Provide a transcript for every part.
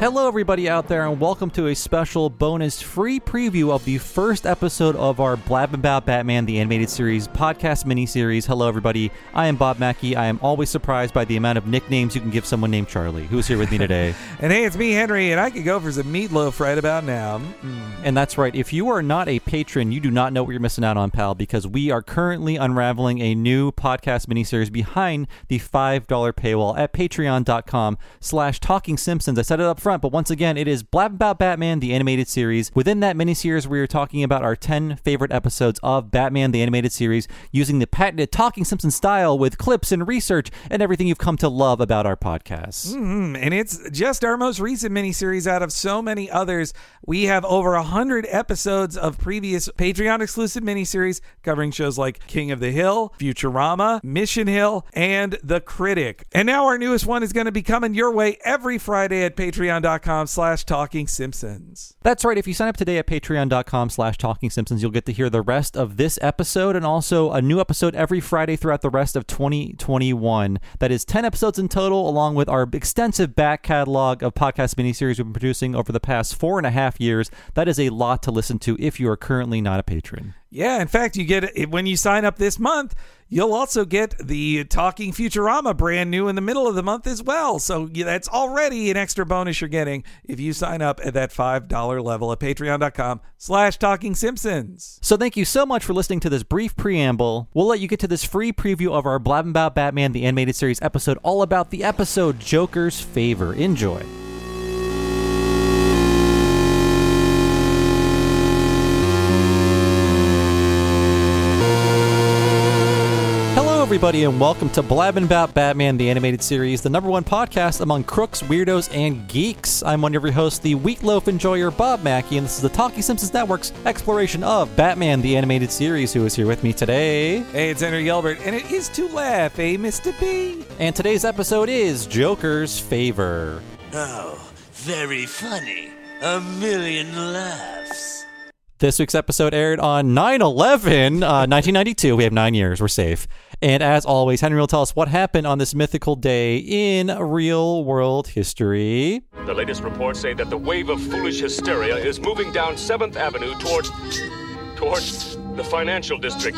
Hello, everybody out there, and welcome to a special bonus free preview of the first episode of our Blab About Batman the Animated Series podcast miniseries. Hello, everybody. I am Bob Mackey. I am always surprised by the amount of nicknames you can give someone named Charlie. Who's here with me today? And hey, it's me, Henry, and I could go for some meatloaf right about now. Mm. and that's right. If you are not a patron, you do not know what you're missing out on, pal, because we are currently unraveling a new podcast miniseries behind the $5 paywall at patreon.com slash talking Simpsons. I set it up front, but once again, it is Blab About Batman, the animated series. Within that miniseries, we are talking about our 10 favorite episodes of Batman, the animated series, using the patented Talking Simpson style with clips and research and everything you've come to love about our podcast. Mm, and it's just our most recent miniseries out of so many others. We have over 100 episodes of previous Patreon exclusive miniseries covering shows like King of the Hill, Futurama, Mission Hill, and The Critic. And now our newest one is going to be coming your way every Friday at patreon.com slash talking simpsons. That's right. If you sign up today at patreon.com slash talking simpsons, you'll get to hear the rest of this episode and also a new episode every Friday throughout the rest of 2021. That is 10 episodes in total, along with our extensive back catalog of podcast miniseries we've been producing over the past four and a half years. That is a lot to listen to if you are currently not a patron. Yeah, in fact, you get it when you sign up this month. You'll also get the Talking Futurama brand new in the middle of the month as well. So that's already an extra bonus you're getting if you sign up at that $5 level at patreon.com slash talking simpsons. So thank you so much for listening to this brief preamble. We'll let you get to this free preview of our Blabbing About Batman the Animated Series episode all about the episode Joker's Favor. Enjoy. Everybody, and welcome to Blabbing About Batman, the animated series, the number one podcast among crooks, weirdos, and geeks. I'm one of your hosts, the Wheat Loaf Enjoyer, Bob Mackey, and this is the Talking Simpsons Network's exploration of Batman, the animated series. Who is here with me today? Hey, it's Henry Gilbert, and it is to laugh, eh, Mr. B? And today's episode is Joker's Favor. Oh, very funny. A million laughs. This week's episode aired on 9 11, uh, 1992. We have nine years. We're safe. And as always, Henry will tell us what happened on this mythical day in real world history. The latest reports say that the wave of foolish hysteria is moving down 7th Avenue towards. towards the financial district.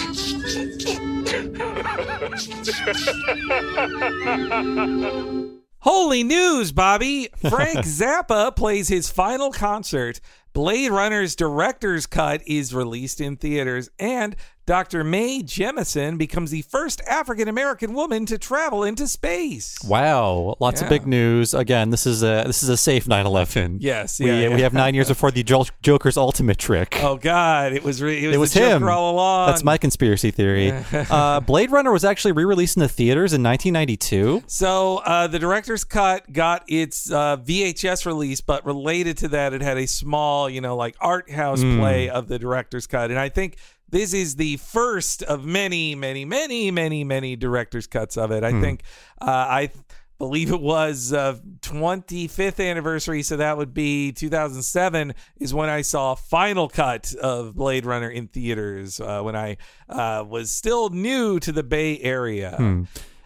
Holy news, Bobby! Frank Zappa plays his final concert. Blade Runner's director's cut is released in theaters, and Dr. Mae Jemison becomes the first African American woman to travel into space. Wow, lots of big news. Again, this is a this is a safe 9/11. Yes, we, yeah, we have nine years before the Joker's ultimate trick. Oh God, it was re- it was, it was him all along. That's my conspiracy theory. uh, Blade Runner was actually re-released in the theaters in 1992. So uh, the director's cut got its uh, VHS release, but related to that, it had a small, you know, like art house Hmm. play of the director's cut, and I think this is the first of many, many, many, many, many director's cuts of it. I Hmm. think uh, I th- believe it was uh, 25th anniversary, so that would be 2007 is when I saw final cut of Blade Runner in theaters uh, when I uh, was still new to the Bay Area. Hmm.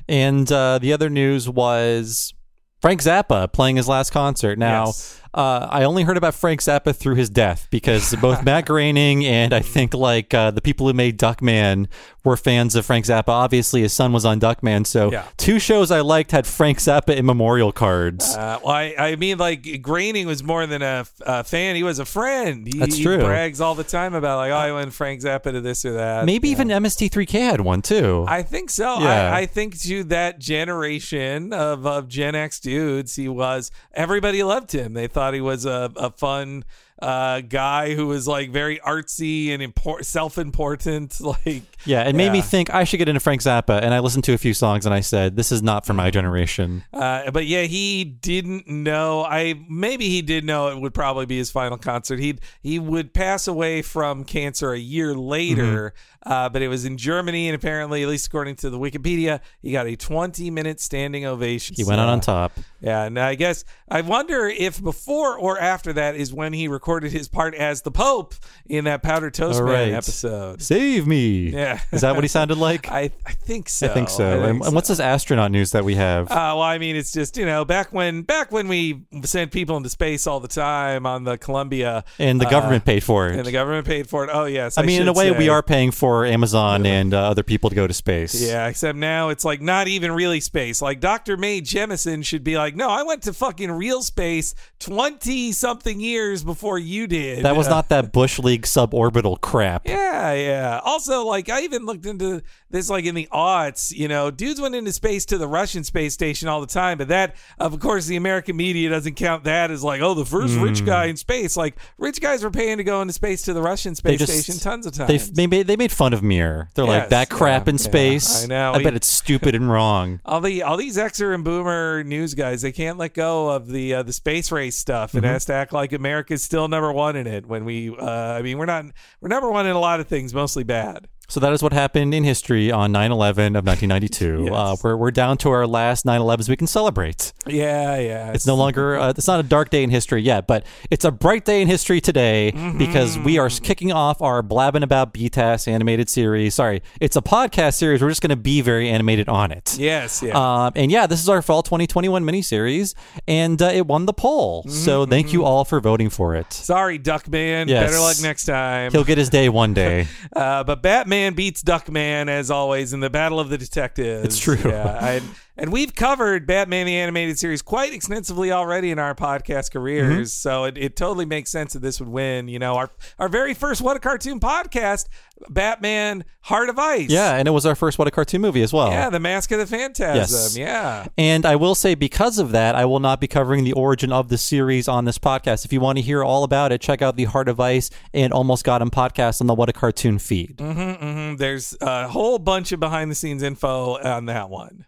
And uh, the other news was Frank Zappa playing his last concert. Now, Yes. Uh, I only heard about Frank Zappa through his death because both Matt Groening and I think like uh, the people who made Duckman were fans of Frank Zappa. Obviously, his son was on Duckman, so Yeah. two shows I liked had Frank Zappa in memorial cards. Uh, well, I, I mean, like Groening was more than a, a fan; he was a friend. He, That's he true. brags all the time about like, oh, I went Frank Zappa to this or that. Maybe Yeah. even MST3K had one too. I think so. Yeah. I, I think to that generation of, of Gen X dudes, he was everybody loved him. They thought he was a, a fun uh, guy who was like very artsy and impor- self-important. Like, Yeah, it made me think I should get into Frank Zappa, and I listened to a few songs, and I said, "This is not for my generation." uh, but yeah, he didn't know. I maybe he did know it would probably be his final concert. He he would pass away from cancer a year later, uh, but it was in Germany, and apparently, at least according to the Wikipedia, he got a 20-minute standing ovation. He went out on top. Yeah, and I guess I wonder if before or after that is when he recorded his part as the Pope in that Powdered Toast All Man right. episode. Save me. Yeah. Is that what he sounded like? I I think so. I think so. I and, think and what's this astronaut news that we have? uh, well, I mean, it's just you know back when back when we sent people into space all the time on the Columbia, and the uh, government paid for it. and the government paid for it. Oh yes, I mean, in a way, we are paying for Amazon and uh, other people to go to space. Yeah, except now it's like not even really space. Like Dr. Mae Jemison should be like, no, I went to fucking real space twenty something years before you did. That was Uh, not that Bush League suborbital crap. Yeah, yeah. Also, like I even looked into this, like in the aughts. You know, dudes went into space to the Russian space station all the time, but that, of course, the American media doesn't count that as like, oh, the first rich guy in space. Like rich guys were paying to go into space to the Russian space station tons of They, times. they made they made fun of Mir. They're like Yes, that crap yeah, in yeah, space. I know. I bet it's stupid and wrong. all the all these Xer and Boomer news guys, they can't let go of the uh, the space race stuff. It Mm-hmm. has to act like America's still number one in it. When we, uh, I mean, we're not we're number one in a lot of things, mostly bad. So that is what happened in history on 9/11 of 1992. Yes. uh, we're we're down to our last 9/11s we can celebrate. Yeah, yeah. It's no longer uh, it's not a dark day in history yet, but it's a bright day in history today because we are kicking off our blabbing about BTAS animated series. Sorry, it's a podcast series. We're just going to be very animated on it. yes, yeah. Um, and yeah, this is our fall 2021 miniseries, and uh, it won the poll. So thank you all for voting for it. Sorry, Duckman. Yes. Better luck next time. He'll get his day one day. Uh, but Batman beats Duckman as always in the Battle of the Detectives. It's true. Yeah, and, and we've covered Batman the animated series quite extensively already in our podcast careers, Mm-hmm. so it, it totally makes sense that this would win. You know, our our very first What a Cartoon podcast, Batman Heart of Ice. yeah, and it was our first What a Cartoon movie as well. yeah, the Mask of the Phantasm. Yes. Yeah. And I will say, because of that, I will not be covering the origin of the series on this podcast. If you want to hear all about it, check out the Heart of Ice and Almost Got Him podcast on the What a Cartoon feed. Mm, There's a whole bunch of behind the scenes info on that one.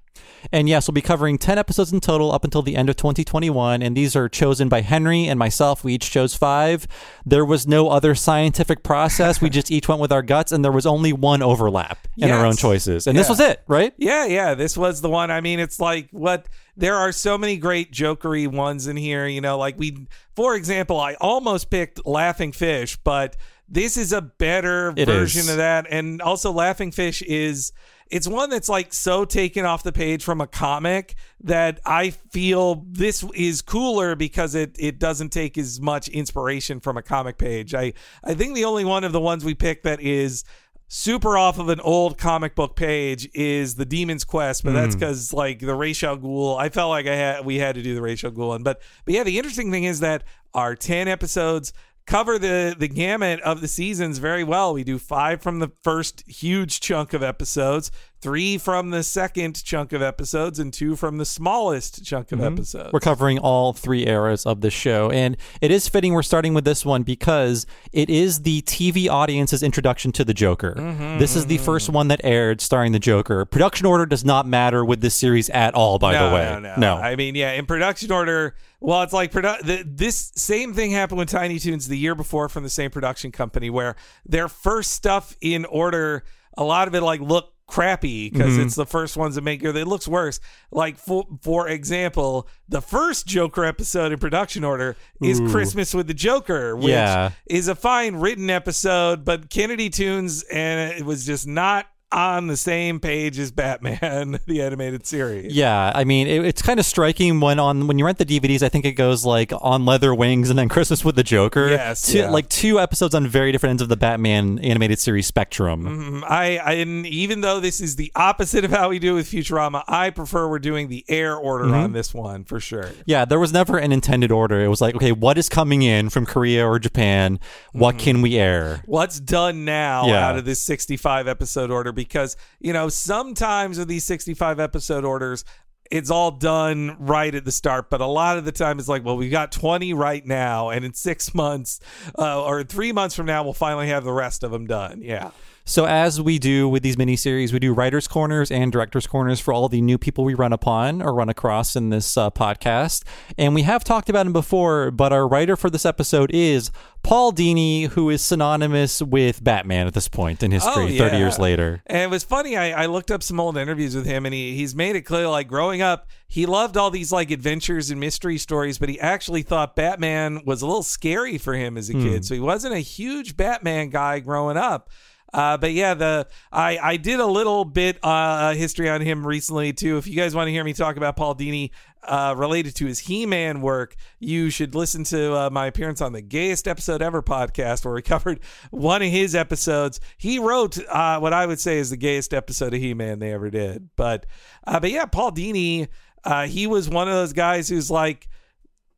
And yes, we'll be covering 10 episodes in total up until the end of 2021. And these are chosen by Henry and myself. We each chose five. There was no other scientific process. we just each went with our guts, and there was only one overlap in our own choices. And this was it, right? Yeah, yeah. This was the one. I mean, it's like what there are so many great jokery ones in here. You know, like we, for example, I almost picked Laughing Fish, but this is a better It version is. of that. And also, Laughing Fish is. It's one that's like so taken off the page from a comic that I feel this is cooler because it it doesn't take as much inspiration from a comic page. I I think the only one of the ones we picked that is super off of an old comic book page is the Demon's Quest, but that's hmm. because like the Ra's al Ghul. I felt like I had we had to do the Ra's al Ghul one, but but yeah, the interesting thing is that our ten episodes cover the the gamut of the seasons very well. We do five from the first huge chunk of episodes, three from the second chunk of episodes, and two from the smallest chunk of episodes. We're covering all three eras of the show. And it is fitting we're starting with this one because it is the TV audience's introduction to the Joker. Mm-hmm, this is the first one that aired starring the Joker. Production order does not matter with this series at all, by no, the way. No, no, I mean, yeah, in production order, well, it's like produ- the, this same thing happened with Tiny Toons the year before from the same production company, where their first stuff in order, a lot of it like looked crappy because Mm-hmm. it's the first ones that make it. It looks worse. Like for for example, the first Joker episode in production order is Christmas with the Joker, which Yeah. is a fine written episode, but Kennedy Tunes and it was just not on the same page as Batman the animated series. Yeah, I mean it, it's kind of striking when on when you rent the DVDs. I think it goes like on leather wings and then Christmas with the Joker. Yes, two, yeah. like two episodes on very different ends of the Batman animated series spectrum. Mm-hmm. I, I and even though this is the opposite of how we do with Futurama, I prefer we're doing the air order Mm-hmm. on this one for sure. Yeah, there was never an intended order. It was like, okay, what is coming in from Korea or Japan? What Mm-hmm. can we air? What's done now Yeah. out of this 65 episode order? Because, you know, sometimes with these 65 episode orders, it's all done right at the start. But a lot of the time, it's like, well, we've got 20 right now, and in six months uh, or three months from now, we'll finally have the rest of them done. Yeah. So, as we do with these miniseries, we do writers' corners and directors' corners for all the new people we run upon or run across in this uh, podcast. And we have talked about him before, but our writer for this episode is Paul Dini, who is synonymous with Batman at this point in history, Oh, 30 years later. And it was funny. I, I looked up some old interviews with him, and he he's made it clear, like growing up, he loved all these like adventures and mystery stories, but he actually thought Batman was a little scary for him as a kid. So he wasn't a huge Batman guy growing up. Uh, but yeah, the I I did a little bit uh history on him recently too. If you guys want to hear me talk about Paul Dini uh, related to his He-Man work, you should listen to uh, my appearance on the Gayest Episode Ever podcast, where we covered one of his episodes. He wrote uh, what I would say is the gayest episode of He-Man they ever did. But uh, but yeah, Paul Dini, uh, he was one of those guys who's like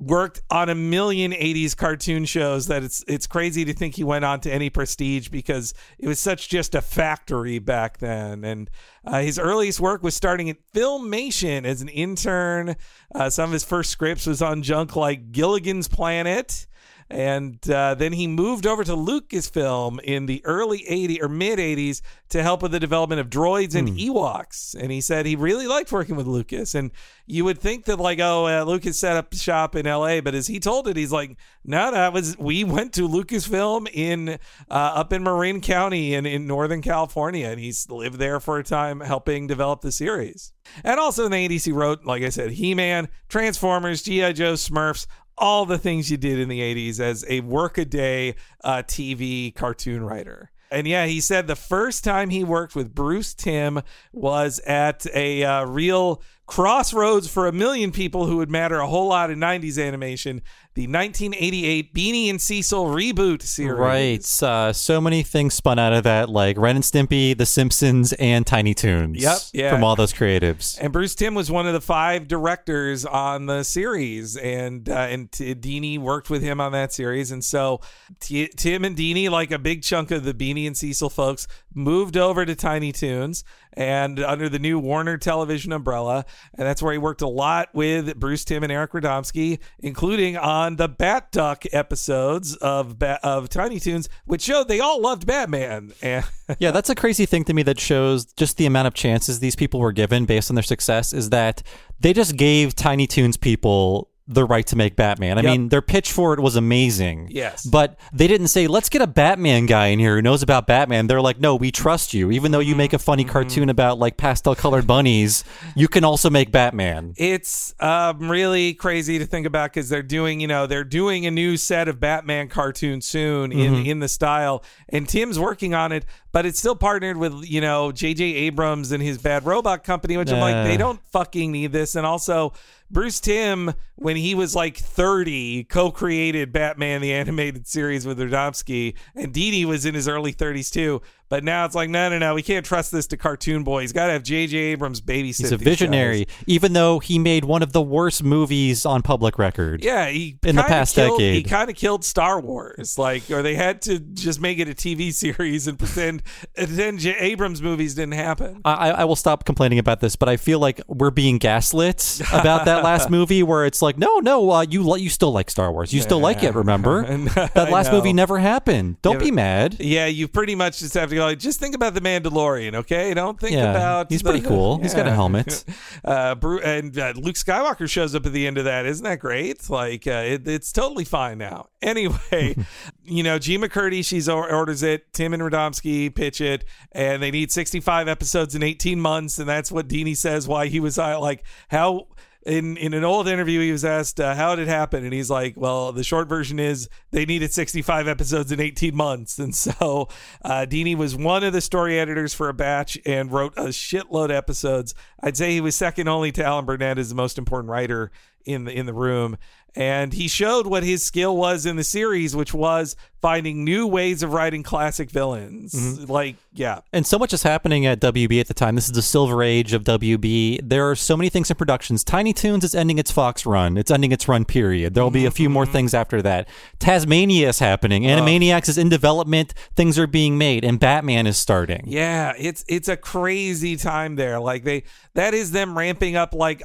worked on a million 80s cartoon shows that it's it's crazy to think he went on to any prestige because it was such just a factory back then. And uh, his earliest work was starting at filmation as an intern. Uh, some of his first scripts was on junk like gilligan's planet and uh, then he moved over to Lucasfilm in the early 80s or mid 80s to help with the development of droids and Ewoks. And he said he really liked working with Lucas. And you would think that, like, oh, uh, Lucas set up shop in LA. But as he told it, he's like, no, that was, we went to Lucasfilm in, uh, up in Marin County in, in Northern California. And he's lived there for a time helping develop the series. And also in the 80s, he wrote, like I said, He Man, Transformers, G.I. Joe, Smurfs, all the things you did in the 80s as a workaday uh, TV cartoon writer. And yeah, he said the first time he worked with Bruce Timm was at a uh, real crossroads for a million people who would matter a whole lot in 90s animation the 1988 Beany and Cecil reboot series. Right. Uh, so many things spun out of that, like Ren and Stimpy, The Simpsons, and Tiny Toons. Yep, yeah. From all those creatives. And Bruce Timm was one of the five directors on the series, and uh, and T- Dini worked with him on that series. And so T- Tim and Dini, like a big chunk of the Beany and Cecil folks, moved over to Tiny Toons and under the new Warner Television umbrella, and that's where he worked a lot with Bruce Timm and Eric Radomski, including on the Bat Duck episodes of ba- of Tiny Toons, which showed they all loved Batman. Yeah, that's a crazy thing to me that shows just the amount of chances these people were given based on their success is that they just gave Tiny Toons people the right to make Batman. I Yep. mean, their pitch for it was amazing. Yes. But they didn't say, let's get a Batman guy in here who knows about Batman. They're like, no, we trust you. Even though you make a funny Mm-hmm. cartoon about like pastel colored bunnies, you can also make Batman. it's um, really crazy to think about because they're doing, you know, they're doing a new set of Batman cartoons soon in in the style, and Timm's working on it, but it's still partnered with you know J.J. Abrams and his Bad Robot Company, which I'm like, Uh. they don't fucking need this, and also. Bruce Timm, when he was like 30, co created Batman the Animated Series with Radomski, and Dini was in his early 30s too. But now it's like, no, no, no, we can't trust this to Cartoon Boy. He's got to have J.J. Abrams babysit. He's a these guys. visionary, even though he made one of the worst movies on public record. Yeah, he In the past killed, He kind of killed Star Wars, like, or they had to just make it a TV series and pretend then J- Abrams movies didn't happen. I, I will stop complaining about this, but I feel like we're being gaslit about that last movie, where it's like, no, no, uh, you li- you still like Star Wars, you still like it. Remember that last movie never happened. Don't Yeah, be mad. Yeah, you pretty much just have to go. Like, just think about the Mandalorian, okay? Don't think Yeah, about. he's the- pretty cool. He's got a helmet. Uh, Bru- and uh, Luke Skywalker shows up at the end of that. Isn't that great? Like, uh, it, it's totally fine now. Anyway, you know, G. McCurdy, she's or- orders it. Timm and Radomski pitch it, and they need 65 episodes in 18 months. And that's what Dini says why he was uh, like, how. In, in an old interview, he was asked uh, how did it happen, and he's like, "Well, the short version is they needed 65 episodes in 18 months." And so, uh, Dini was one of the story editors for a batch and wrote a shitload of episodes. I'd say he was second only to Alan Burnett as the most important writer in the in the room. And he showed what his skill was in the series, which was finding new ways of writing classic villains. Mm-hmm. Like, yeah, And so much is happening at WB at the time. This is the silver age of WB. There are so many things in productions. Tiny Toons is ending its Fox run. It's ending its run period. There will be a few more mm-hmm. things after that. Tasmania is happening. Animaniacs is in development. Things are being made, and Batman is starting. Yeah, it's it's a crazy time there. Like they that is them ramping up like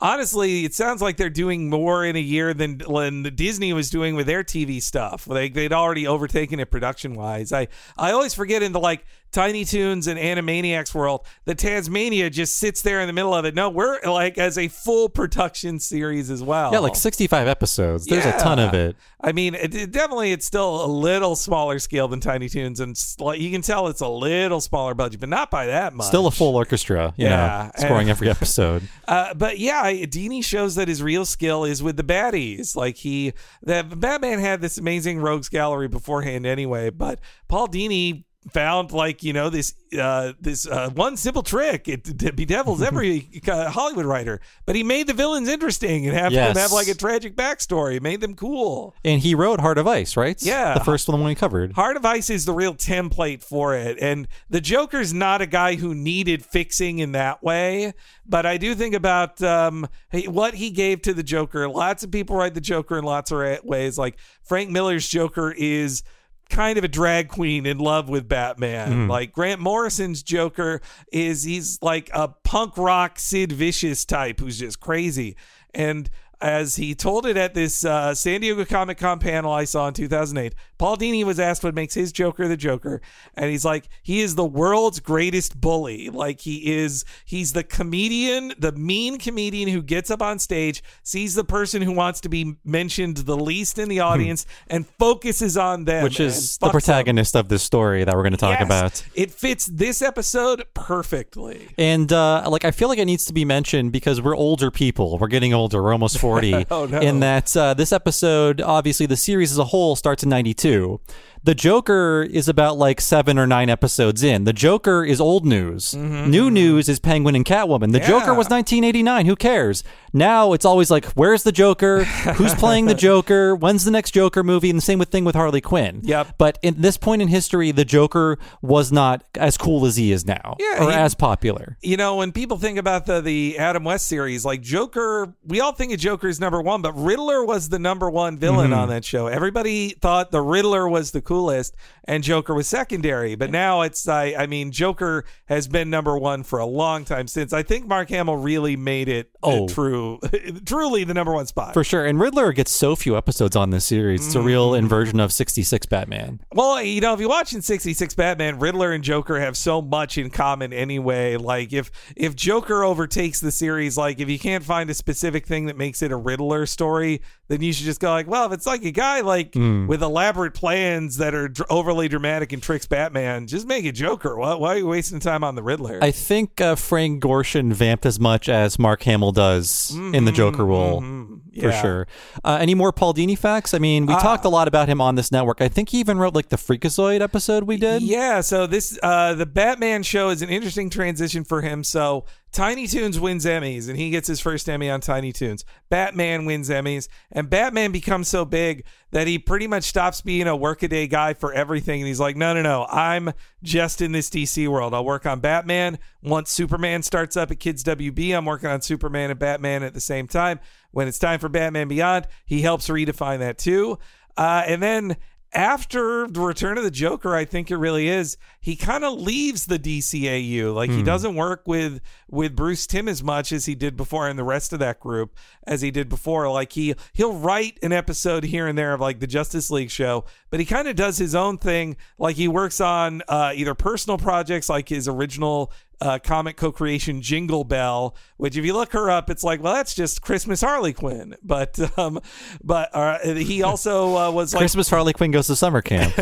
honestly, it sounds like they're doing more in a year than when Disney was doing with their TV stuff. Like they'd already overtaken it production wise. I I always forget in the like Tiny Toons and Animaniacs world the Tasmania just sits there in the middle of it. No, we're like as a full production series as well. Yeah, like 65 episodes. There's a ton of it. I mean, it, it definitely it's still a little smaller scale than Tiny Toons, and you can tell it's a little smaller budget, but not by that much. Still a full orchestra, you Yeah. know, scoring every episode. Uh, but yeah, Dini shows that his real skill is with the baddies. Like he, that Batman had this amazing rogues gallery beforehand anyway, but Paul Dini found like you know this uh this uh one simple trick it, it bedevils every uh, hollywood writer but he made the villains interesting and have them have like a tragic backstory made them cool And he wrote Heart of Ice, right? Yeah. The first one we covered. Heart of Ice is the real template for it. And the Joker's not a guy who needed fixing in that way. But I do think about um, what he gave to the Joker. Lots of people write the Joker in lots of ways. Like Frank Miller's Joker is kind of a drag queen in love with Batman. Mm-hmm. Like Grant Morrison's Joker is he's like a punk rock Sid Vicious type who's just crazy. And as he told it at this uh, San Diego Comic Con panel I saw in 2008, Paul Dini was asked what makes his Joker the Joker, and he's like, he is the world's greatest bully. Like he is, he's the comedian, the mean comedian who gets up on stage, sees the person who wants to be mentioned the least in the audience, and focuses on them, Hmm. Which is the protagonist of this story that we're going to talk Yes. about. It fits this episode perfectly. And uh, like I feel like it needs to be mentioned because we're older people. We're getting older. We're almost forty. Oh, no. In that uh, this episode, obviously the series as a whole starts in '92. The Joker is about like seven or nine episodes in. The Joker is old news. New news is Penguin and Catwoman. The Joker Mm-hmm. Was 1989. Who cares? Now it's always like, where's the Joker? Who's playing the Joker? When's the next Joker movie? And the same with thing with Harley Quinn. Yep. But in this point in history, the Joker was not as cool as he is now, Yeah, or he- as popular. you know, when people think about the the Adam West series, like Joker, we all think of Joker as number one, but Riddler was the number one villain Mm-hmm. on that show. Everybody thought the Riddler was the coolest, and Joker was secondary. But now it's, I, I mean, Joker has been number one for a long time since. I think Mark Hamill really made it Oh. true, truly the number one spot. For sure. And Riddler gets so few episodes on this series. It's a real Mm. inversion of 66 Batman. Well, you know, if you watch in 66 Batman, Riddler and Joker have so much in common anyway. Like if if Joker overtakes the series, like if you can't find a specific thing that makes it a Riddler story, then you should just go like, well, if it's like a guy like Hmm. with elaborate plans that are dr- overly dramatic and tricks Batman, just make a Joker. Why, why are you wasting time on the Riddler? I think uh, Frank Gorshin vamped as much as Mark Hamill does in the Joker role. For Mm-hmm. Yeah. sure. Uh, any more Paul Dini facts? I mean, we talked a lot about him on this network. I think he even wrote like the Freakazoid episode we did. Yeah, so this uh the Batman show is an interesting transition for him. So Tiny Toons wins Emmys and he gets his first Emmy on Tiny Toons. Batman wins Emmys and Batman becomes so big that he pretty much stops being a workaday guy for everything and he's like, "No, no, no. I'm just in this DC world. I'll work on Batman. Once Superman starts up at Kids WB, I'm working on Superman and Batman at the same time. When it's time for Batman Beyond, he helps redefine that too. Uh, and then after the return of the Joker, I think it really is. He kind of leaves the DCAU. Like he doesn't work with with Bruce Timm as much as he did before, and the rest of that group as he did before. Like he he'll write an episode here and there of like the Justice League show, but he kind of does his own thing. Like he works on uh, either personal projects, like his original uh, comic co-creation Jingle Belle, which if you look her up, it's like, well, that's just Christmas Harley Quinn. But um, but uh, he also uh, was like Christmas Harley Quinn goes to summer camp.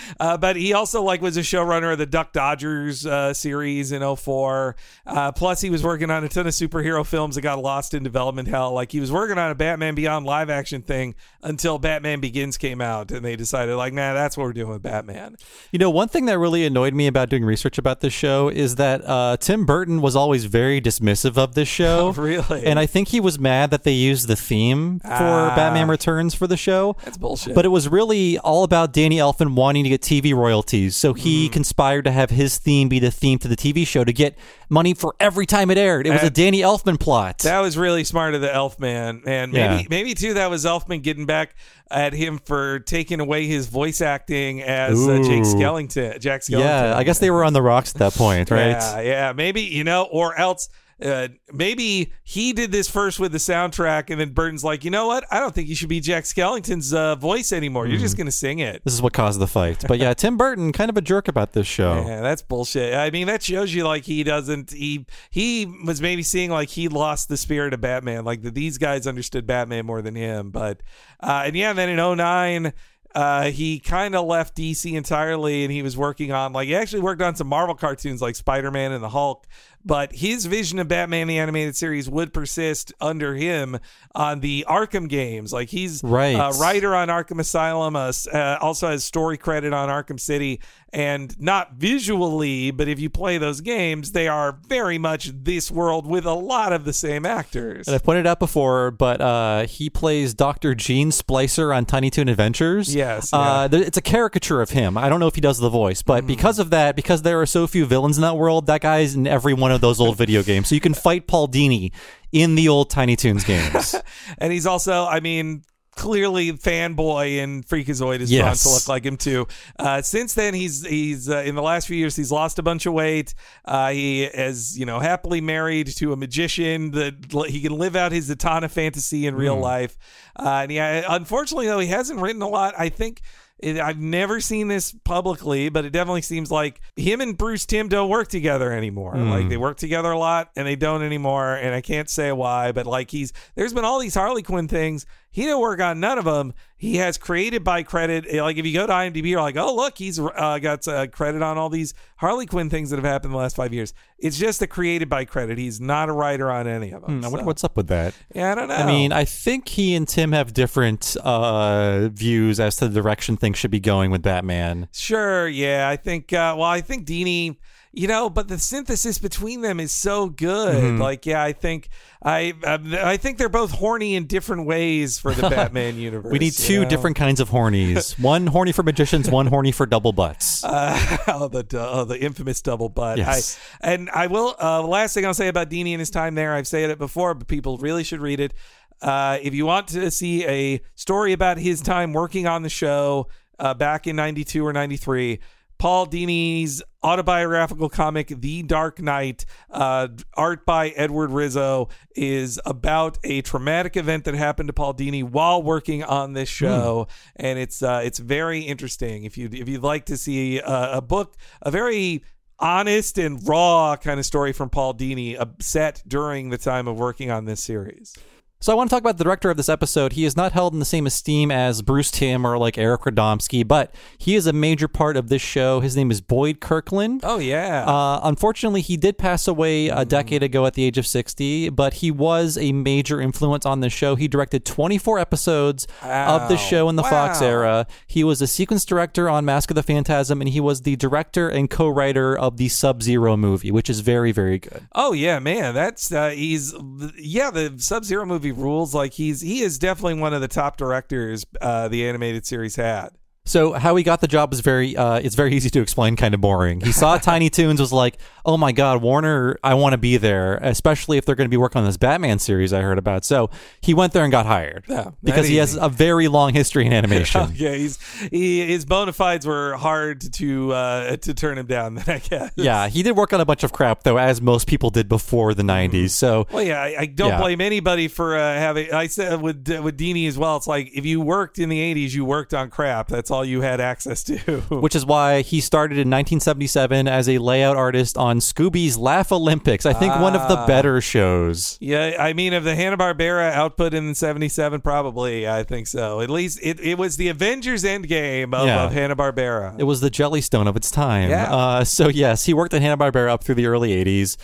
uh, but he also like was a showrunner of the Duck Dodgers uh, series in 04. Uh, plus, he was working on a ton of superhero films that got lost in development hell. Like he was working on a Batman Beyond live action thing until Batman Begins came out, and they decided like, nah, that's what we're doing with Batman. You know, one thing that really annoyed me about doing research about this show is that uh, Tim Burton was always very dismissive of this show. Really? And I think he was mad that they used the theme for Ah. Batman Returns for the show. That's bullshit. But it was really all about Danny Elfman wanting to get TV royalties. So Mm. he conspired to have his theme be the theme to the TV show to get money for every time it aired. It was a Danny Elfman plot. That was really smart of the Elfman, and maybe Yeah. maybe too that was Elfman getting back at him for taking away his voice acting as uh, Jake Skellington. Jack Skellington. yeah, I guess they were on the rocks at that point, right? Yeah, yeah, maybe you know, or else uh, maybe he did this first with the soundtrack, and then Burton's like, you know what? I don't think you should be Jack Skellington's uh, voice anymore. You're just going to sing it. This is what caused the fight. But yeah, Tim Burton, kind of a jerk about this show. Yeah, that's bullshit. I mean, that shows you like he doesn't. He he was maybe seeing like he lost the spirit of Batman. Like that these guys understood Batman more than him. But uh, and yeah, then in 09, uh, he kind of left DC entirely, and he was working on like he actually worked on some Marvel cartoons like Spider Man and the Hulk. But his vision of Batman the animated series would persist under him on the Arkham games. Like he's Right. a writer on Arkham Asylum, uh, uh, also has story credit on Arkham City, and not visually, but if you play those games, they are very much this world with a lot of the same actors. And I've pointed out before, but uh, he plays Dr. Gene Splicer on Tiny Toon Adventures. Yes, Uh, yeah. th- it's a caricature of him. I don't know if he does the voice, but Mm-hmm. because of that, because there are so few villains in that world, that guy's in every one of those old video games. So you can fight Paul Dini in the old Tiny Toons games. and he's also, I mean, clearly fanboy and freakazoid is Yes. fun to look like him too. Uh, since then, he's he's uh, in the last few years he's lost a bunch of weight. Uh, he is you know happily married to a magician that he can live out his Zatanna fantasy in real life. Uh, and yeah, unfortunately though, he hasn't written a lot. I think. It, I've never seen this publicly, but it definitely seems like him and Bruce Timm don't work together anymore. Like they work together a lot, and they don't anymore. And I can't say why, but like he's there's been all these Harley Quinn things. He didn't work on none of them. He has created by credit. Like if you go to IMDb, you're like, oh look, he's uh, got uh, credit on all these Harley Quinn things that have happened in the last five years. It's just a created by credit. He's not a writer on any of them. Hmm, I wonder So, what's up with that. yeah, I don't know. I mean, I think he and Timm have different uh, views as to the direction things should be going with Batman. Sure, yeah. I think uh well, I think Dini, you know, but the synthesis between them is so good. Mm-hmm. Like, yeah, I think I um, I think they're both horny in different ways for the Batman universe. We need two know? different kinds of hornies. one horny for magicians, one horny for double butts. Uh, oh, the oh, the infamous double butt. Yes. I, and I will. Uh, last thing I'll say about Dini and his time there, I've said it before, but people really should read it. Uh, if you want to see a story about his time working on the show uh, back in '92 or '93, Paul Dini's autobiographical comic "The Dark Night," uh, art by Edward Rizzo, is about a traumatic event that happened to Paul Dini while working on this show, and it's uh, it's very interesting. If you if you'd like to see a, a book, a very honest and raw kind of story from Paul Dini, uh, set during the time of working on this series. So I want to talk about the director of this episode. He is not held in the same esteem as Bruce Timm or like Eric Radomski, but he is a major part of this show. His name is Boyd Kirkland. Oh yeah. Uh, unfortunately, he did pass away a decade ago at the age of 60, but he was a major influence on the show. He directed 24 episodes of the show in the Fox era. He was a sequence director on Mask of the Phantasm, and he was the director and co writer of the Sub Zero movie, which is very, very good. Oh yeah, man, that's uh, he's yeah the Sub Zero movie rules. Like he's he is definitely one of the top directors uh, the animated series had. So how he got the job is very uh, it's very easy to explain, kind of boring. He saw Tiny Toons, was like, "Oh my God, Warner, I want to be there, especially if they're going to be working on this Batman series I heard about." So he went there and got hired Yeah, because that he has a very long history in animation. yeah, he's he, his bona fides were hard to uh, to turn him down. I guess. yeah, he did work on a bunch of crap though, as most people did before the '90s. So Well, yeah, I, I don't Yeah. blame anybody for uh, having. I said with with Dini as well. It's like if you worked in the '80s, you worked on crap. That's all you had access to. which is why he started in 1977 as a layout artist on Scooby's Laff-A-Lympics. I think one of the Ah. better shows. Yeah, I mean, of the Hanna Barbera output in '77, probably I think so. At least it, it was the Avengers Endgame of, Yeah. of Hanna Barbera. It was the Jellystone of its time. Yeah. Uh, so yes, he worked at Hanna Barbera up through the early '80s.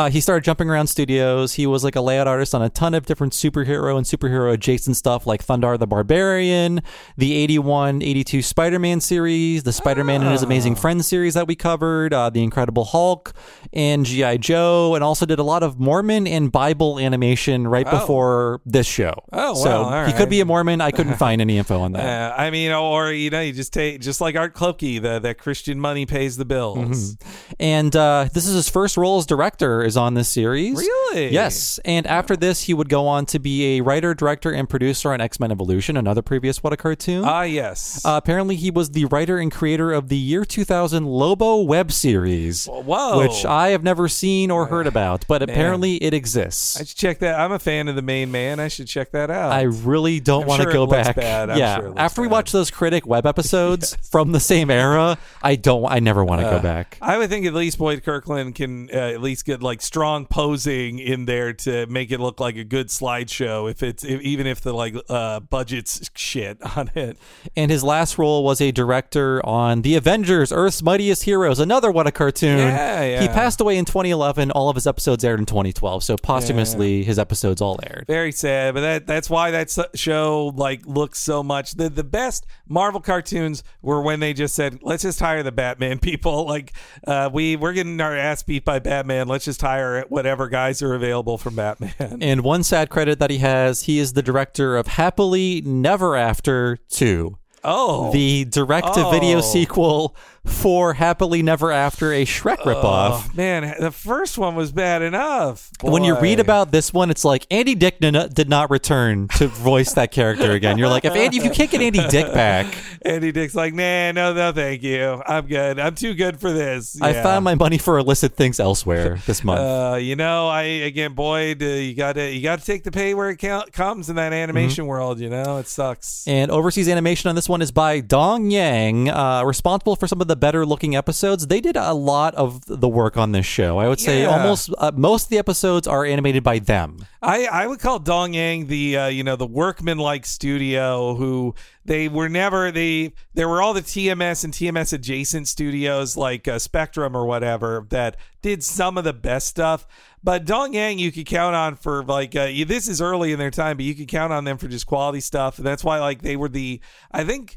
Uh, he started jumping around studios. He was like a layout artist on a ton of different superhero and superhero adjacent stuff, like Thundarr the Barbarian, the '81, '82 Spider-Man series, the Spider-Man and His Amazing Friends series that we covered, uh, the Incredible Hulk, and GI Joe, and also did a lot of Mormon and Bible animation right before this show. Oh, so wow, all he could be a Mormon. I couldn't find any info on that. Uh, I mean, or you know, you just take just like Art Clokey, the that Christian money pays the bills. And uh, this is his first role as director is on this series. Really? Yes. And after this, he would go on to be a writer, director, and producer on X Men Evolution, another previous What a Cartoon. Ah, yes. Uh, apparently, he was the writer and creator of the year 2000 Lobo web series, Whoa. which I have never seen or heard about, but apparently it exists. I should check that. I'm a fan of the main man. I should check that out. I really don't want to sure go back. yeah, sure after we bad. watch those critic web episodes from the same era, I don't. I never want to Uh, go back. I would think at least Boyd Kirkland can uh, at least get like strong posing in there to make it look like a good slideshow. If it's if, even if the like uh, budget's shit on it. And his last role was a director on The Avengers: Earth's Mightiest Heroes, another what a cartoon. Yeah, yeah. He passed away in 2011. All of his episodes aired in 2012, so posthumously his episodes all aired. Very sad, but that that's why that show like looks so much. The the best Marvel cartoons were when they just said, "Let's just hire the Batman people." Like uh, we we're getting our ass beat by Batman. Let's just hire whatever guys are available from Batman. And one sad credit that he has, he is the director of Happily Never After 2. oh, The direct to video Oh. sequel for Happily Never After, a Shrek oh, ripoff. Oh, man, the first one was bad enough. When you read about this one, it's like Andy Dick did not, did not return to voice that character again. You're like, if Andy, if you can't get Andy Dick back, Andy Dick's like, nah, no, no, thank you. I'm good. I'm too good for this. I found my money for illicit things elsewhere this month. Uh, you know, I again, Boyd, uh, you got to you got to take the pay where it count, comes in that animation Mm-hmm. world. You know, it sucks. And overseas animation on this one is by Dong Yang, uh, responsible for some of the better looking episodes. They did a lot of the work on this show. I would say Yeah. almost uh, most of the episodes are animated by them. I, I would call Dong Yang the uh, you know the workman like studio who they were never they there were all the TMS and TMS adjacent studios like uh, Spectrum or whatever that did some of the best stuff. But Dong Yang you could count on for like uh, this is early in their time, but you could count on them for just quality stuff, and that's why like they were the I think.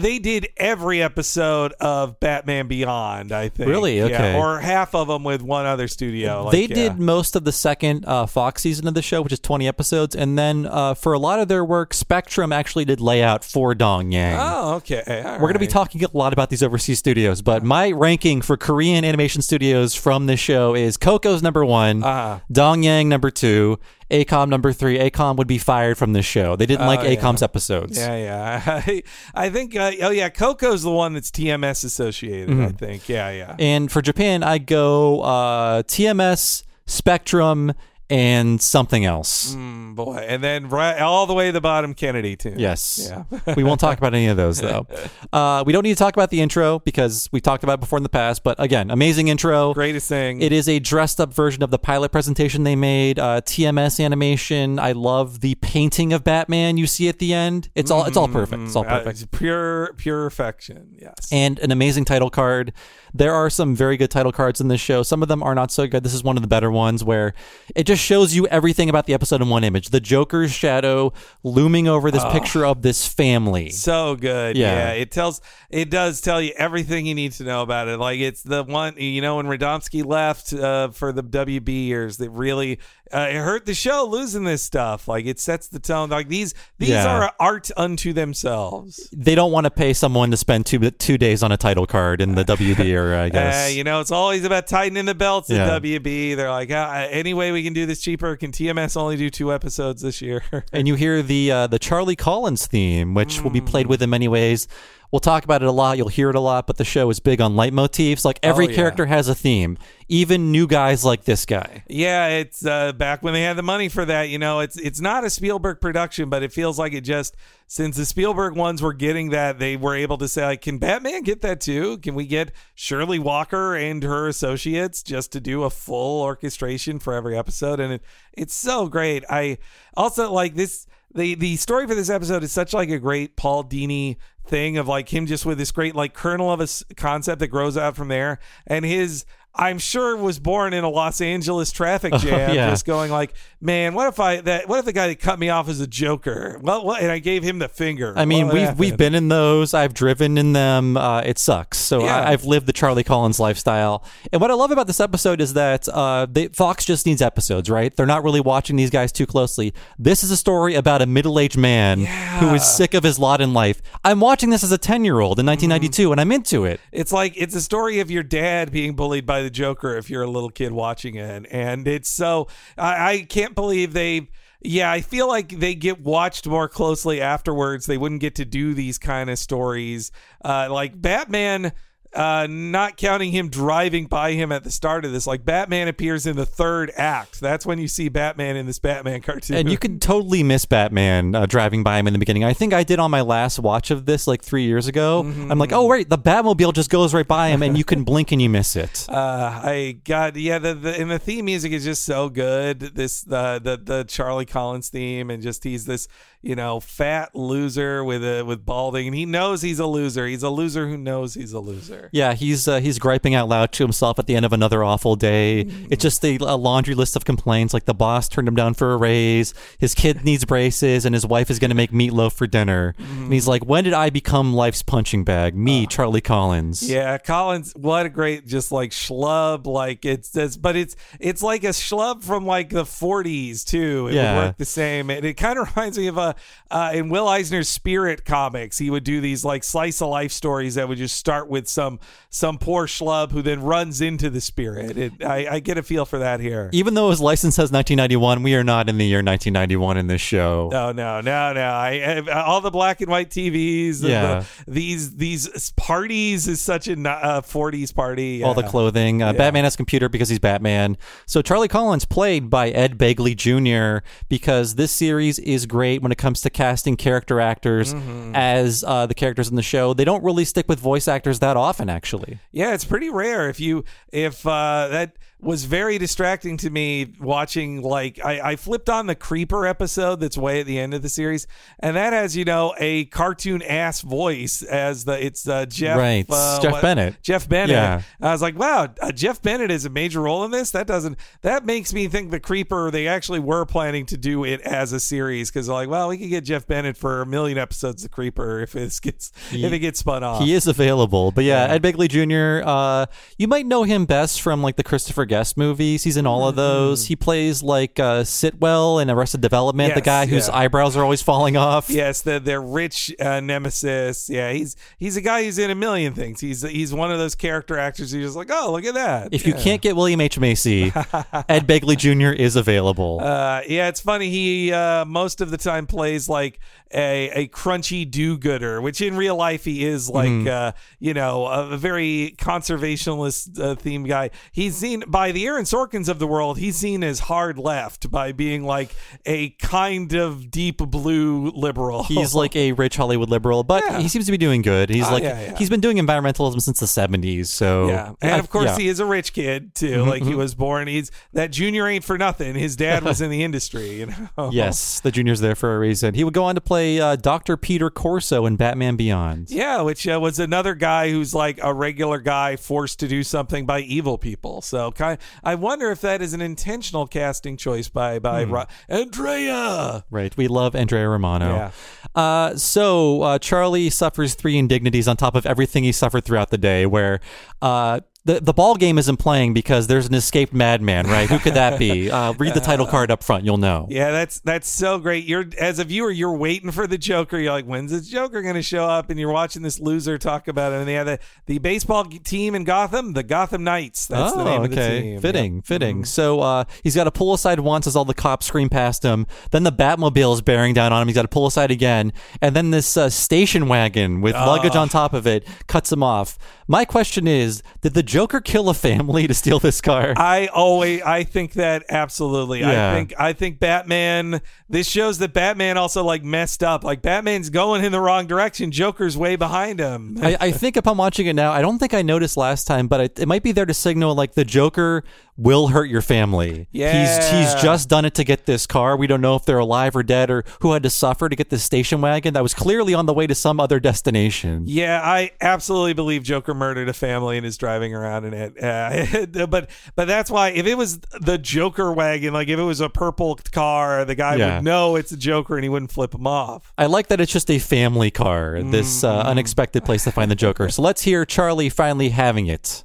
They did every episode of Batman Beyond, I think. Really? Yeah, Okay. or half of them with one other studio. Like, they yeah. did most of the second uh, Fox season of the show, which is 20 episodes. And then uh, for a lot of their work, Spectrum actually did layout for Dong Yang. Oh, okay. We're going to be talking a lot about these overseas studios, but my ranking for Korean animation studios from this show is Koko's number one, Uh-huh. Dong Yang number two, AKOM number three. AKOM would be fired from this show. They didn't like Oh, yeah. AKOM's episodes. Yeah, yeah. I, I think. Uh, oh, yeah. Koko's the one that's TMS associated. Mm-hmm. I think. Yeah, yeah. And for Japan, I go uh, TMS, Spectrum, and something else. Mm, boy, and then right all the way to the bottom, Kennedy too. Yes. Yeah. we won't talk about any of those, though. Uh, we don't need to talk about the intro because we talked about it before in the past. But again, amazing intro. Greatest thing. It is a dressed up version of the pilot presentation they made. Uh, TMS animation. I love the painting of Batman you see at the end. It's all it's all perfect. It's all Uh, perfect. it's pure perfection. Yes. and an amazing title card. There are some very good title cards in this show. Some of them are not so good. This is one of the better ones where it just shows you everything about the episode in one image. The Joker's shadow looming over this picture of this family. so good. Yeah. Yeah. It tells it does tell you everything you need to know about it. Like it's the one you know when Radomski left uh, for the WB years that really uh, it hurt the show losing this stuff. Like it sets the tone. Like these these Yeah. are art unto themselves. They don't want to pay someone to spend two two days on a title card in the WB era, I guess. Uh, you know, it's always about tightening the belts Yeah. at WB. They're like, ah, any way we can do this cheaper? Can TMS only do two episodes this year? and you hear the uh, the Charlie Collins theme, which will be played with in many ways. We'll talk about it a lot. You'll hear it a lot, but the show is big on leitmotifs. Like every Oh, yeah. character has a theme, even new guys like this guy. yeah, it's uh, back when they had the money for that. You know, it's it's not a Spielberg production, but it feels like it just since the Spielberg ones were getting that, they were able to say, like, can Batman get that too? Can we get Shirley Walker and her associates just to do a full orchestration for every episode? And it, it's so great. I also like this. The, the story for this episode is such like a great Paul Dini thing of like him just with this great like kernel of a concept that grows out from there and his I'm sure was born in a Los Angeles traffic oh, jam, Oh, yeah. just going like, "Man, what if I that? What if the guy that cut me off is a Joker? Well, what, and I gave him the finger. I mean, What we've happened? we've been in those. I've driven in them. Uh, it sucks. So Yeah. I, I've lived the Charlie Collins lifestyle. And what I love about this episode is that uh, they, Fox just needs episodes, right? They're not really watching these guys too closely. This is a story about a middle-aged man who is sick of his lot in life. I'm watching this as a 10-year-old in 1992, and I'm into it. It's like it's a story of your dad being bullied by the Joker if you're a little kid watching it, and it's so I, I can't believe they. Yeah, I feel like they get watched more closely afterwards. They wouldn't get to do these kind of stories, uh, like Batman. Uh, not counting him driving by him at the start of this, like Batman appears in the third act. That's when you see Batman in this Batman cartoon. And you can totally miss Batman uh, driving by him in the beginning. I think I did on my last watch of this like three years ago. I'm like, oh, wait, the Batmobile just goes right by him, and you can blink and you miss it. Uh, I got yeah. The, the and the theme music is just so good. This the the the Charlie Collins theme, and just he's this you know fat loser with a with balding, and he knows he's a loser. He's a loser who knows he's a loser. Yeah, he's uh, he's griping out loud to himself at the end of another awful day. It's just a, a laundry list of complaints, like the boss turned him down for a raise, his kid needs braces, and his wife is going to make meatloaf for dinner. And he's like, "When did I become life's punching bag? Me, Charlie Collins." Yeah, Collins, what a great just like schlub. Like it's this, but it's it's like a schlub from like the 40s too. It Yeah. would work the same. And it kind of reminds me of a uh, in Will Eisner's Spirit comics. He would do these like slice of life stories that would just start with some some poor schlub who then runs into the spirit. It, I, I get a feel for that here. Even though his license says 1991, we are not in the year 1991 in this show. No, no, no, no. I, I all the black and white TVs. Yeah. the- these these parties is such a uh, 40s party. all the clothing. Uh, Batman has a computer because he's Batman. So Charlie Collins played by Ed Begley Jr. because this series is great when it comes to casting character actors Mm-hmm. as uh, the characters in the show. They don't really stick with voice actors that often, actually. Yeah, it's pretty rare. If you if uh, that was very distracting to me watching. Like I, I flipped on the Creeper episode that's way at the end of the series, and that has you know a cartoon ass voice as the it's uh, Jeff Right. uh, Jeff Bennett. Jeff Bennett. Yeah. I was like, wow, uh, Jeff Bennett is a major role in this. That doesn't that makes me think the Creeper they actually were planning to do it as a series because like, well, we could get Jeff Bennett for a million episodes of Creeper if it gets if it gets spun off. He is available, but yeah, Ed Begley Jr. Uh, you might know him best from like the Christopher Guest movies. He's in all of those. He plays like uh, Sitwell in Arrested Development, the Yes, guy whose yeah. eyebrows are always falling off. Yes, the their rich uh, nemesis. Yeah, he's he's a guy who's in a million things. He's he's one of those character actors who's just like, oh, look at that. If you can't get William H Macy, Ed Begley Jr. is available. Uh, yeah, it's funny. He uh, most of the time plays like a, a crunchy do-gooder, which in real life he is like, Mm-hmm. uh, you know, a, very conservationist uh, theme guy. He's seen by the Aaron Sorkins of the world. He's seen as hard left by being like a kind of deep blue liberal. He's like a rich Hollywood liberal, but Yeah. he seems to be doing good. He's Ah, like yeah, yeah. he's been doing environmentalism since the seventies. So Yeah, and of course. Mm-hmm, he is a rich kid too. Like he was born. He's that junior ain't for nothing. His dad was in the industry. You know. Yes, the junior's there for a reason. He would go on to play uh, Doctor Peter Corso in Batman Beyond. Yeah, which uh, was another guy who's like a regular guy forced to do something by evil people. So kind, I wonder if that is an intentional casting choice by by Hmm. Ro- Andrea. Right. We love Andrea Romano. Yeah. Uh, so uh, Charlie suffers three indignities on top of everything he suffered throughout the day. Where uh, the the ball game isn't playing because there's an escaped madman. Right? Who could that be? Uh, read the title card up front. You'll know. Yeah, that's that's so great. You're as a viewer, you're waiting for the Joker. You're like, when's the Joker going to show up? And you're watching this loser talk about it. And they have the, the baseball team in Gotham, the Gotham Knights. That's the oh, name of the okay. team. Fitting, Yeah. Mm-hmm. fitting. So uh, he's got to pull aside once as all the cops scream past him. Then the Batmobile is bearing down on him. He's got to pull aside again. And then this uh, station wagon with luggage on top of it cuts him off. My question is Did the Joker kill a family to steal this car? I always I think that absolutely. Yeah. I think I think Batman this shows that Batman also like messed up. Like Batman's going in the wrong direction. Joker's way behind him. I, I think upon watching it now, I don't think I noticed last time, but it, it might be there to signal like the Joker will hurt your family. Yeah. he's he's just done it to get this car. We don't know if they're alive or dead or who had to suffer to get this station wagon that was clearly on the way to some other destination. Yeah, I absolutely believe Joker murdered a family and is driving around in it. Uh, but but that's why if it was the Joker wagon, like if it was a purple car, the guy Yeah. would know it's a Joker and he wouldn't flip him off. I like that it's just a family car, this uh, unexpected place to find the Joker. So let's hear Charlie finally having it.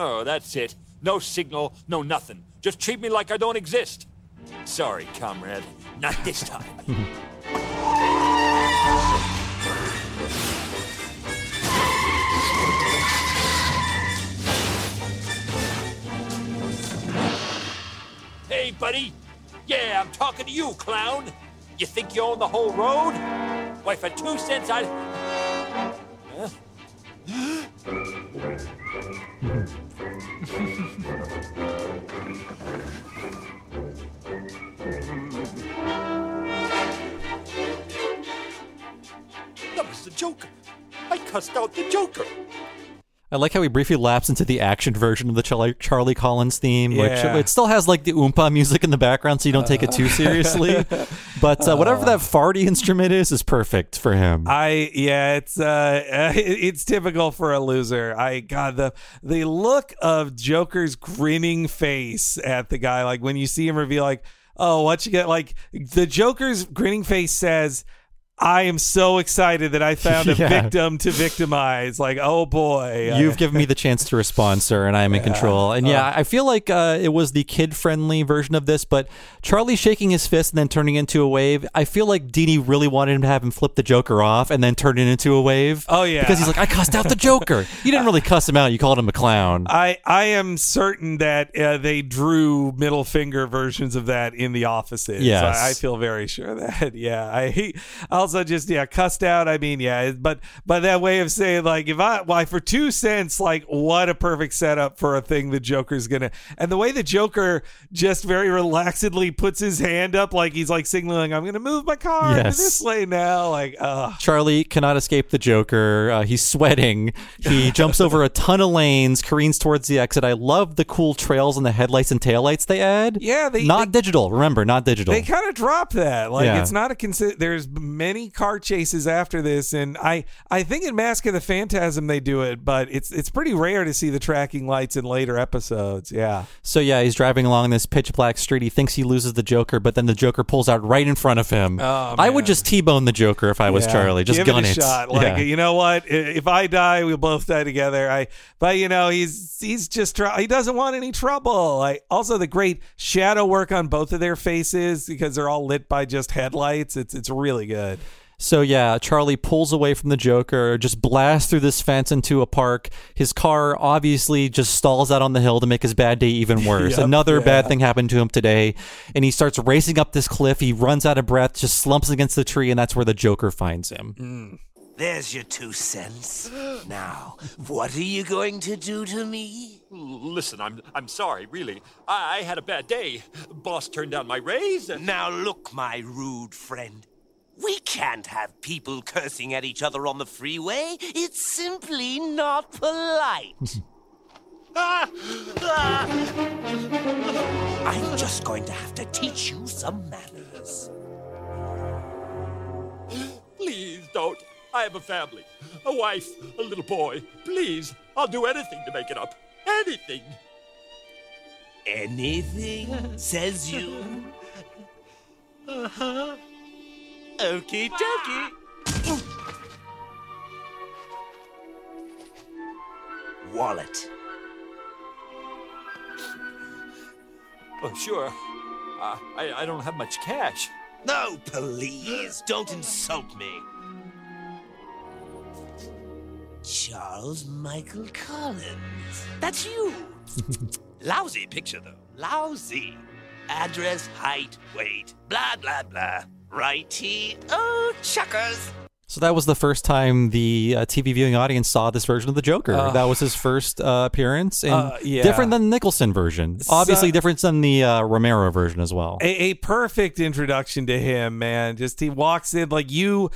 Oh, that's it. No signal, no nothing. Just treat me like I don't exist. Sorry, comrade. Not this time. hey, buddy. Yeah, I'm talking to you, clown. You think you own the whole road? Why, for two cents, I'd. Huh? That was the Joker. I cussed out the Joker. I like how he briefly laps into the action version of the Charlie, Charlie Collins theme, Yeah. which it still has like the oompa music in the background, so you don't take it too seriously. but uh, whatever that farty instrument is, is perfect for him. I yeah, it's uh, it's typical for a loser. I God the the look of Joker's grinning face at the guy, like when you see him reveal, like oh, what you get, like the Joker's grinning face says. I am so excited that I found a Yeah. victim to victimize. Like, oh boy, You've given me the chance to respond, sir, and I am in control. And yeah, I feel like uh, it was the kid-friendly version of this, but Charlie shaking his fist and then turning into a wave. I feel like Dini really wanted him to have him flip the Joker off and then turn it into a wave. Oh, yeah. because he's like, I cussed out the Joker. You didn't really cuss him out. You called him a clown. I I am certain that uh, they drew middle finger versions of that in the offices. Yes. I, I feel very sure of that. Yeah, I also just yeah cussed out. I mean, yeah, but but that way of saying like if I why for two cents, like what a perfect setup for a thing the Joker's gonna and the way the Joker just very relaxedly puts his hand up like he's like signaling I'm gonna move my car Yes. this lane now. Like, uh Charlie cannot escape the Joker. Uh, he's sweating. He jumps over a ton of lanes, careens towards the exit. I love the cool trails and the headlights and taillights they add. Yeah, they- not digital. Remember, not digital. They kind of drop that. Like Yeah. it's not a consi- there's many car chases after this and I I think in Mask of the Phantasm they do it, but it's it's pretty rare to see the tracking lights in later episodes. Yeah. So yeah, he's driving along this pitch black street. He thinks he loses the Joker, but then the Joker pulls out right in front of him. Oh, I would just T-bone the Joker if I was Yeah. Charlie. Just Give gun it it. shot. Like Yeah. you know what? If I die, we'll both die together. I but you know, he's he's just try- he doesn't want any trouble. Like also the great shadow work on both of their faces because they're all lit by just headlights. It's it's really good. So yeah, Charlie pulls away from the Joker, just blasts through this fence into a park. His car obviously just stalls out on the hill to make his bad day even worse. Yep, Another yeah. bad thing happened to him today, and he starts racing up this cliff. He runs out of breath, just slumps against the tree, and that's where the Joker finds him. Mm. There's your two cents. Now, what are you going to do to me? Listen, I'm I'm sorry, really. I, I had a bad day. Boss turned down my raise. And... Now, look, my rude friend. We can't have people cursing at each other on the freeway. It's simply not polite. Ah! Ah! I'm just going to have to teach you some manners. Please don't. I have a family, a wife, a little boy. Please, I'll do anything to make it up. Anything. Anything, says you. Uh huh. Okie dokie. Wallet. Oh, sure. Uh, I, I don't have much cash. No, please, don't insult me. Charles Michael Collins. That's you. Lousy picture, though. Lousy. Address, height, weight, blah, blah, blah. Righty. Oh, chuckers. So that was the first time the uh, TV viewing audience saw this version of the Joker. that was his first uh, appearance, and Uh, yeah. different than the Nicholson version. Obviously, different than the uh, Romero version as well. a, a perfect introduction to him, man. Just he walks in like you.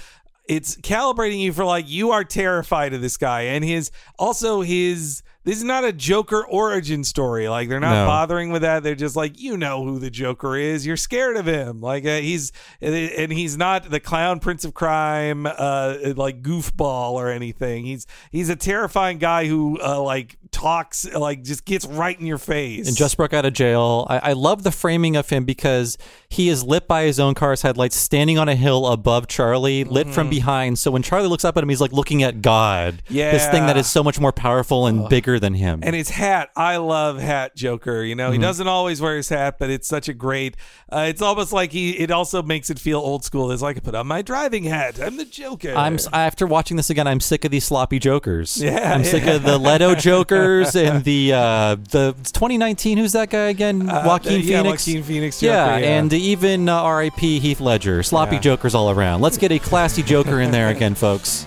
It's calibrating you for like you are terrified of this guy and his also his this is not a Joker origin story. Like they're not No. bothering with that. They're just like, you know who the Joker is. You're scared of him. Like uh, he's and he's not the clown prince of crime, uh, like goofball or anything. He's he's a terrifying guy who uh, like talks like just gets right in your face. and just broke out of jail. I, I love the framing of him because he is lit by his own car's headlights, standing on a hill above Charlie, lit from behind. So when Charlie looks up at him, he's like looking at God. Yeah, this thing that is so much more powerful and bigger than him. And his hat, I love hat Joker. You know, he doesn't always wear his hat, but it's such a great. Uh, it's almost like he. It also makes it feel old school. It's like I put on my driving hat. I'm the Joker. I'm after watching this again. I'm sick of these sloppy jokers. Yeah, I'm sick of the Leto jokers and the uh, the 2019. Who's that guy again? Joaquin Uh, yeah, Phoenix. Joaquin Phoenix yeah, Joker, yeah. and even uh, R.I.P. Heath Ledger. Sloppy Yeah. jokers all around. Let's get a classy Joker in there again, folks.